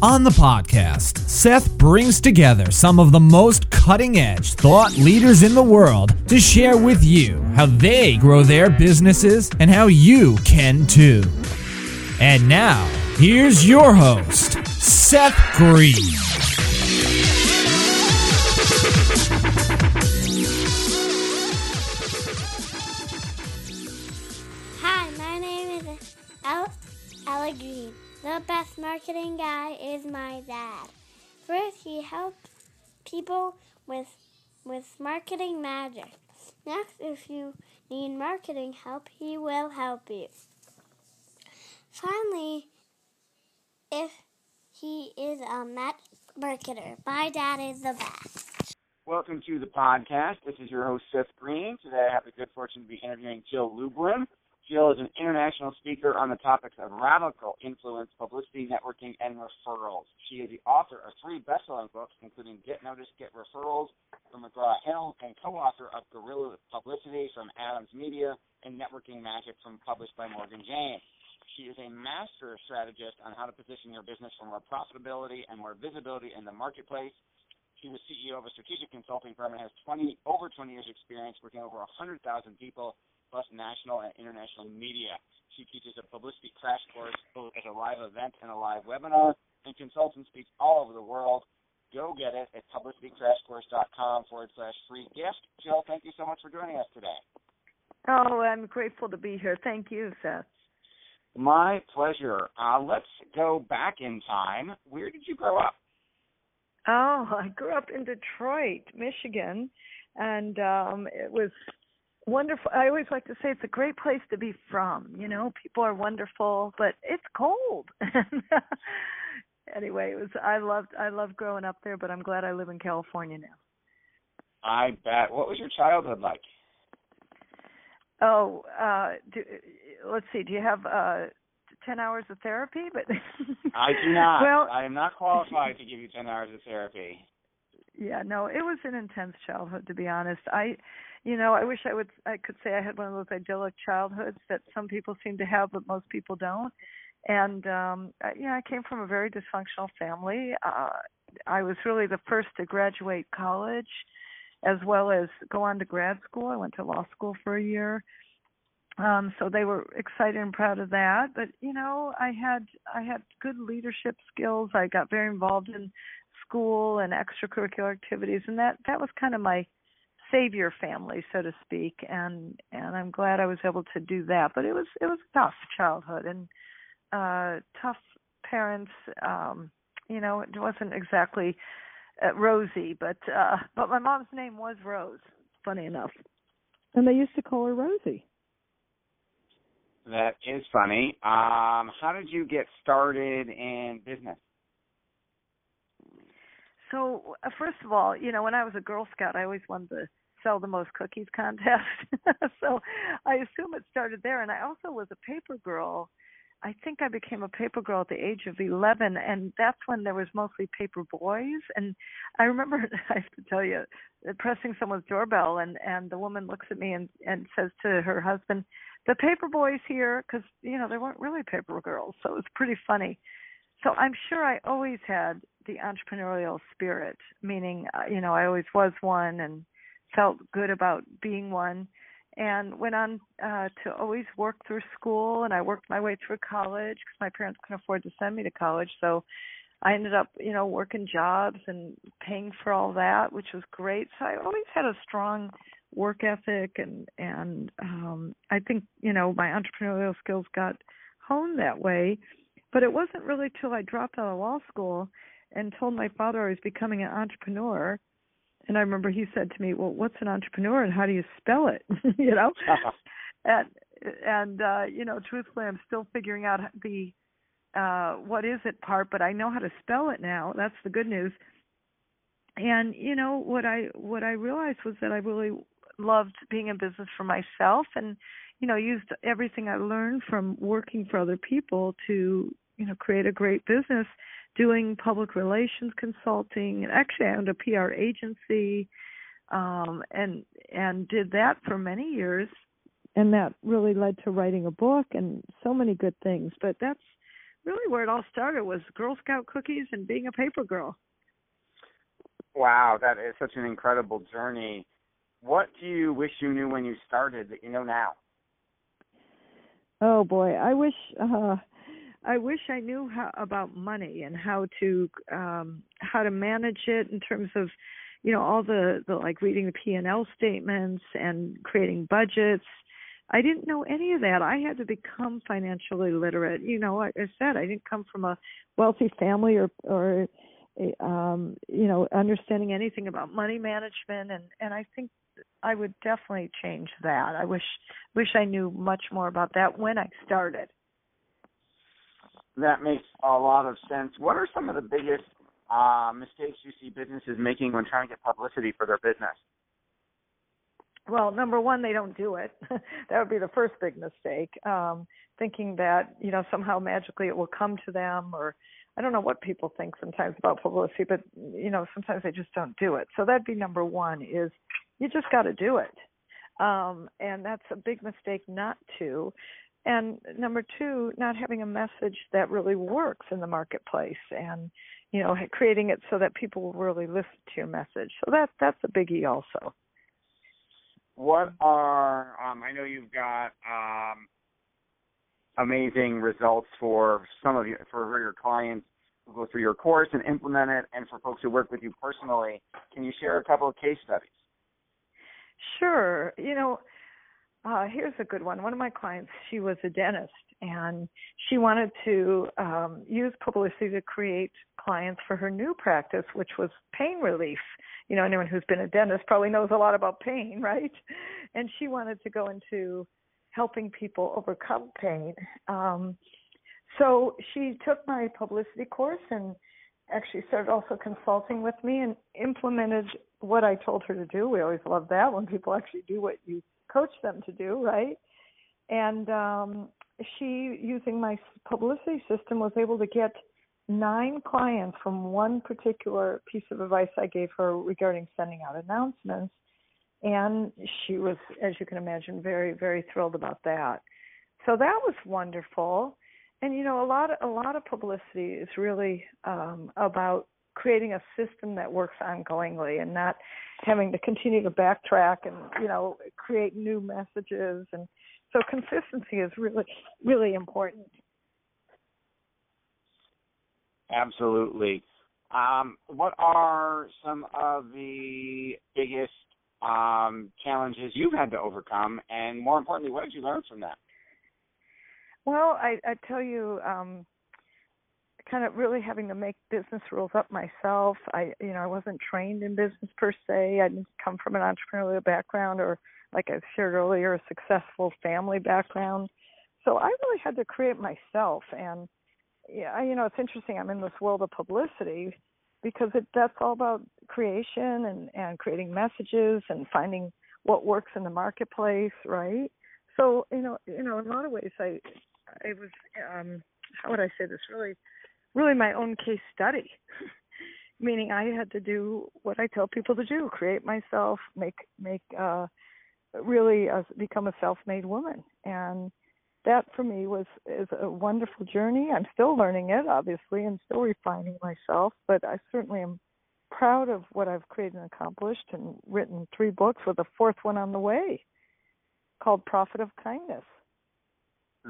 On the podcast, Seth brings together some of the most cutting edge thought leaders in the world to share with you how they grow their businesses and how you can too. And now, here's your host, Seth Greene. Hi, my name is Ella Greene. The best marketing guy is my dad. First, he helps people with with marketing magic. Next, if you need marketing help, he will help you. Finally, if he is a mat- marketer, my dad is the best. Welcome to the podcast. This is your host, Seth Greene. Today I have the good fortune to be interviewing Jill Lublin. Jill is an international speaker on the topics of radical influence, publicity, networking, and referrals. She is the author of three best-selling books, including Get Noticed, Get Referrals from McGraw-Hill, and co-author of Guerrilla Publicity from Adams Media and Networking Magic from published by Morgan James. She is a master strategist on how to position your business for more profitability and more visibility in the marketplace. She was CEO of a strategic consulting firm and has 20 over 20 years experience working over 100,000 people plus national and international media. She teaches a publicity crash course both as a live event and a live webinar and consults and speaks all over the world. Go get it at publicitycrashcourse.com forward slash free gift. Jill, thank you so much for joining us today. Oh, I'm grateful to be here. Thank you, Seth. My pleasure. Uh, let's go back in time. Where did you grow up? Oh, I grew up in Detroit, Michigan, and um it was wonderful. I always like to say it's a great place to be from. You know, people are wonderful, but it's cold. anyway, it was I loved I loved growing up there, but I'm glad I live in California now. I bet. What was your childhood like? Oh, uh do, let's see. Do you have uh 10 hours of therapy? But I do not. Well, I am not qualified to give you 10 hours of therapy. yeah no it was an intense childhood to be honest i you know i wish i would i could say i had one of those idyllic childhoods that some people seem to have but most people don't and um I, you know i came from a very dysfunctional family uh i was really the first to graduate college as well as go on to grad school i went to law school for a year um so they were excited and proud of that. But you know i had i had good leadership skills. I got very involved in school and extracurricular activities and that that was kind of my savior family so to speak and and I'm glad I was able to do that. But it was it was a tough childhood and uh tough parents um you know it wasn't exactly uh, rosy but uh but my mom's name was Rose funny enough. And they used to call her Rosie That is funny. Um, how did you get started in business? So uh, first of all, you know, when I was a Girl Scout, I always won the sell the most cookies contest. so I assume it started there. And I also was a paper girl. I think I became a paper girl at the age of 11, and that's when there was mostly paper boys. And I remember, I have to tell you, pressing someone's doorbell, and and the woman looks at me and and says to her husband, "The paper boys here," because you know there weren't really paper girls, so it was pretty funny. So I'm sure I always had the entrepreneurial spirit, meaning uh, you know I always was one and felt good about being one and went on uh to always work through school and I worked my way through college because my parents couldn't afford to send me to college so I ended up you know working jobs and paying for all that which was great so I always had a strong work ethic and and um I think you know my entrepreneurial skills got honed that way but it wasn't really till I dropped out of law school and told my father I was becoming an entrepreneur. And I remember he said to me, "Well, what's an entrepreneur and how do you spell it?" you know, and and uh, you know, truthfully, I'm still figuring out the uh what is it part, but I know how to spell it now. That's the good news. And you know what I what I realized was that I really loved being in business for myself and you know used everything I learned from working for other people to you know create a great business doing public relations consulting. And actually I owned a PR agency um and and did that for many years. And that really led to writing a book and so many good things. But that's really where it all started was girl scout cookies and being a paper girl. Wow that is such an incredible journey what do you wish you knew when you started that you know now oh boy i wish uh I wish I knew how about money and how to um how to manage it in terms of you know all the the like reading the P&L statements and creating budgets. I didn't know any of that. I had to become financially literate. You know, I said, I didn't come from a wealthy family or or um you know understanding anything about money management and and I think I would definitely change that. I wish wish I knew much more about that when I started that makes a lot of sense. What are some of the biggest uh, mistakes you see businesses making when trying to get publicity for their business? Well, number one, they don't do it. that would be the first big mistake. Um, thinking that you know somehow magically it will come to them, or I don't know what people think sometimes about publicity, but you know sometimes they just don't do it. So that'd be number one: is you just got to do it, um, and that's a big mistake not to. And number two not having a message that really works in the marketplace and you know creating it so that people will really listen to your message. So that that's a biggie also. What are um i know you've got um amazing results for some of you for your clients who go through your course and implement it and for folks who work with you personally. Can you share a couple of case studies sure you know uh, here's a good one. One of my clients, she was a dentist and she wanted to um, use publicity to create clients for her new practice, which was pain relief. You know, anyone who's been a dentist probably knows a lot about pain, right? And she wanted to go into helping people overcome pain. Um, so she took my publicity course and actually started also consulting with me and implemented what I told her to do. We always love that when people actually do what you coach them to do, right? And um, she, using my publicity system, was able to get nine clients from one particular piece of advice I gave her regarding sending out announcements. And she was, as you can imagine, very, very thrilled about that. So that was wonderful. And you know, a lot of a lot of publicity is really um, about creating a system that works ongoingly and not having to continue to backtrack and you know create new messages. And so consistency is really really important. Absolutely. Um, what are some of the biggest um, challenges you've had to overcome? And more importantly what did you learn from that well i i tell you um kind of really having to make business rules up myself. I, you know, I wasn't trained in business per se. I didn't come from an entrepreneurial background or, like I shared earlier, a successful family background. So I really had to create myself. And yeah, you know, it's interesting. I'm in this world of publicity because it that's all about creation and and creating messages and finding what works in the marketplace, right? So you know, you know, in a lot of ways, I I was um how would I say this really really my own case study. Meaning I had to do what I tell people to do, create myself, make make uh really uh, become a self-made woman. And that for me was is a wonderful journey. I'm still learning it obviously and still refining myself, but I certainly am proud of what I've created and accomplished and written three books with a fourth one on the way called Profit of Kindness.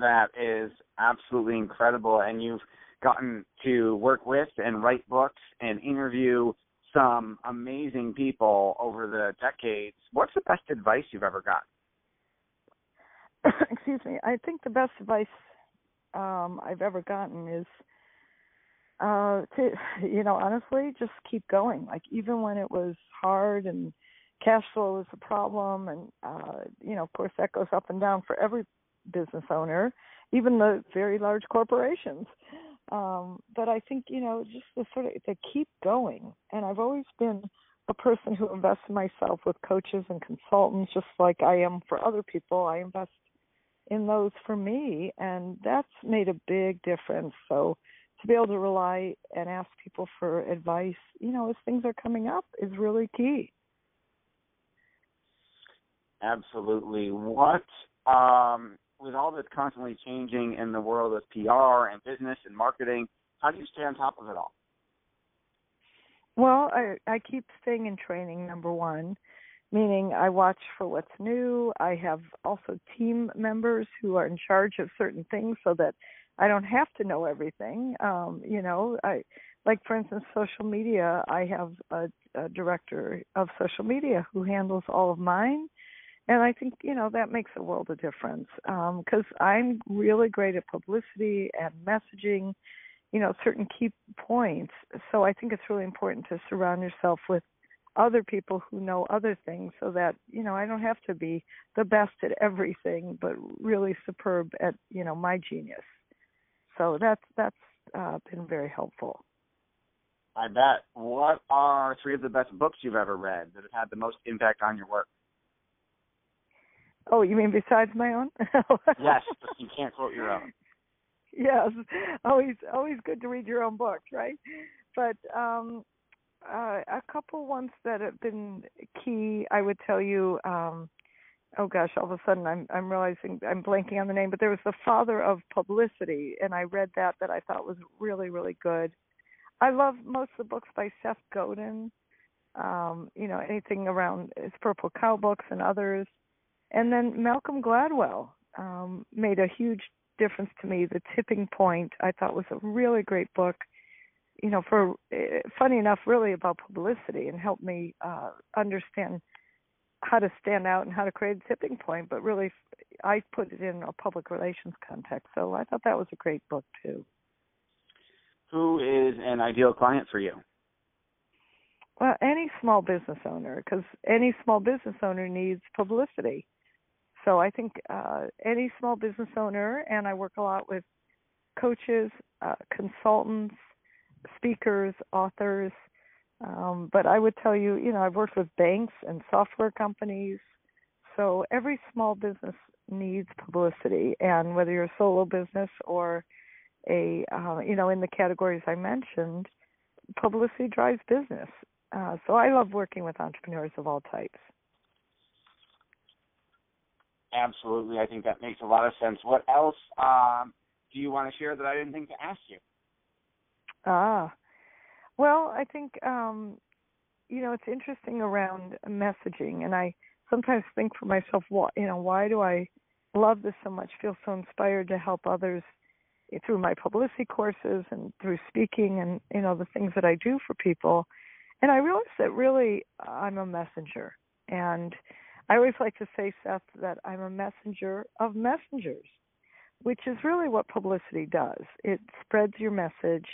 That is absolutely incredible and you've gotten to work with and write books and interview some amazing people over the decades. What's the best advice you've ever got? Excuse me. I think the best advice um, I've ever gotten is uh to you know honestly just keep going like even when it was hard and cash flow was a problem and uh you know of course that goes up and down for every business owner even the very large corporations. Um but i think you know just the sort of to keep going. And i've always been a person who invests in myself with coaches and consultants just like i am for other people. I invest in those for me and that's made a big difference. So to be able to rely and ask people for advice you know as things are coming up is really key. Absolutely. What um with all that's constantly changing in the world of PR and business and marketing, how do you stay on top of it all? Well, I I keep staying in training number 1, meaning I watch for what's new. I have also team members who are in charge of certain things so that I don't have to know everything. Um, you know, I like for instance social media, I have a, a director of social media who handles all of mine and I think you know that makes a world of difference because um, I'm really great at publicity and messaging, you know, certain key points. So I think it's really important to surround yourself with other people who know other things, so that you know I don't have to be the best at everything, but really superb at you know my genius. So that's that's uh, been very helpful. I bet. What are three of the best books you've ever read that have had the most impact on your work? Oh, you mean besides my own? yes, you can't quote your own. Yes, always always good to read your own books, right? But um uh, a couple ones that have been key, I would tell you. um Oh gosh, all of a sudden I'm I'm realizing I'm blanking on the name, but there was the father of publicity, and I read that that I thought was really really good. I love most of the books by Seth Godin. Um, you know, anything around his Purple Cow books and others. And then Malcolm Gladwell um, made a huge difference to me. The Tipping Point I thought was a really great book. You know, for uh, funny enough, really about publicity and helped me uh, understand how to stand out and how to create a tipping point. But really, I put it in a public relations context. So I thought that was a great book too. Who is an ideal client for you? Well, any small business owner, because any small business owner needs publicity. So I think uh, any small business owner, and I work a lot with coaches, uh, consultants, speakers, authors. Um, but I would tell you, you know, I've worked with banks and software companies. So every small business needs publicity, and whether you're a solo business or a, uh, you know, in the categories I mentioned, publicity drives business. Uh, so I love working with entrepreneurs of all types. Absolutely, I think that makes a lot of sense. What else um, do you want to share that I didn't think to ask you? Ah, well, I think um, you know it's interesting around messaging, and I sometimes think for myself, what you know, why do I love this so much? Feel so inspired to help others through my publicity courses and through speaking, and you know the things that I do for people. And I realize that really I'm a messenger, and I always like to say, Seth, that I'm a messenger of messengers, which is really what publicity does. It spreads your message.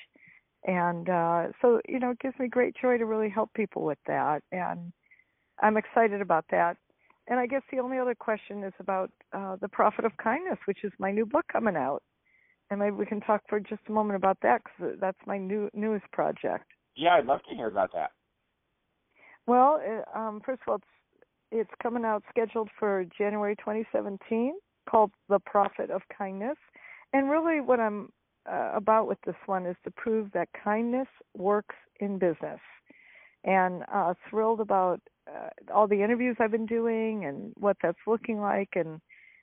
And uh, so, you know, it gives me great joy to really help people with that. And I'm excited about that. And I guess the only other question is about uh, The Profit of Kindness, which is my new book coming out. And maybe we can talk for just a moment about that because that's my new newest project. Yeah, I'd love to hear about that. Well, uh, um, first of all, it's it's coming out scheduled for January 2017 called The Profit of Kindness. And really, what I'm uh, about with this one is to prove that kindness works in business. And uh, thrilled about uh, all the interviews I've been doing and what that's looking like and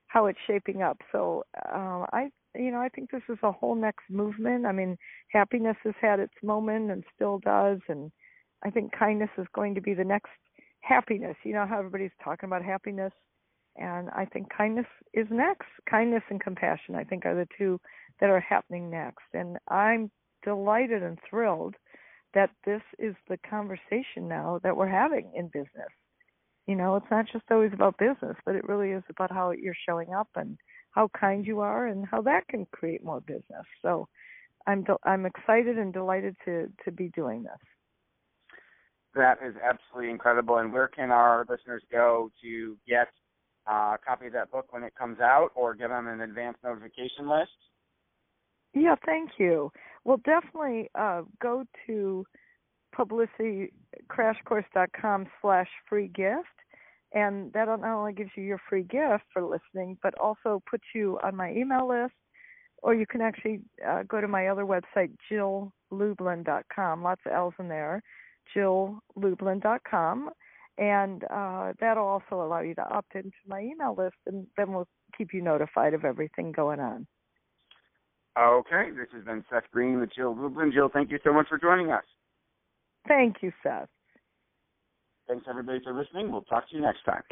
how it's shaping up. So uh, I, you know, I think this is a whole next movement. I mean, happiness has had its moment and still does, and I think kindness is going to be the next happiness. You know how everybody's talking about happiness, and I think kindness is next. Kindness and compassion, I think, are the two that are happening next. And I'm delighted and thrilled that this is the conversation now that we're having in business. You know, it's not just always about business, but it really is about how you're showing up and how kind you are and how that can create more business. So I'm I'm excited and delighted to to be doing this. That is absolutely incredible. And where can our listeners go to get uh, a copy of that book when it comes out, or get on an advance notification list? Yeah, thank you. Well, definitely uh, go to publicitycrashcourse.com slash free gift and that not only gives you your free gift for listening but also puts you on my email list or you can actually uh, go to my other website jilllublin.com lots of l's in there jilllublin.com and uh, that'll also allow you to opt into my email list and then we'll keep you notified of everything going on okay this has been seth greene with jill lublin jill thank you so much for joining us Thank you, Seth. Thanks, everybody, for listening. We'll talk to you next time.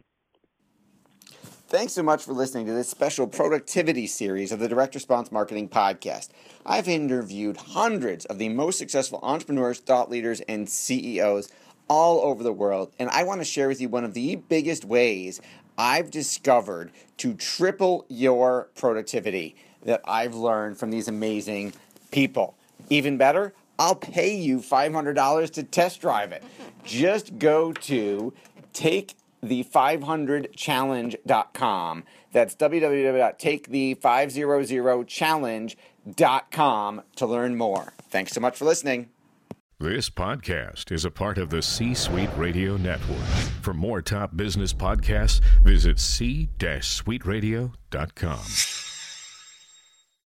Thanks so much for listening to this special productivity series of the Direct Response Marketing Podcast. I've interviewed hundreds of the most successful entrepreneurs, thought leaders, and CEOs all over the world, and I want to share with you one of the biggest ways I've discovered to triple your productivity that I've learned from these amazing people. Even better, I'll pay you $500 to test drive it. Just go to takethe500challenge.com. That's www.takethe500challenge.com to learn more. Thanks so much for listening. This podcast is a part of the C Suite Radio Network. For more top business podcasts, visit c-suiteradio.com.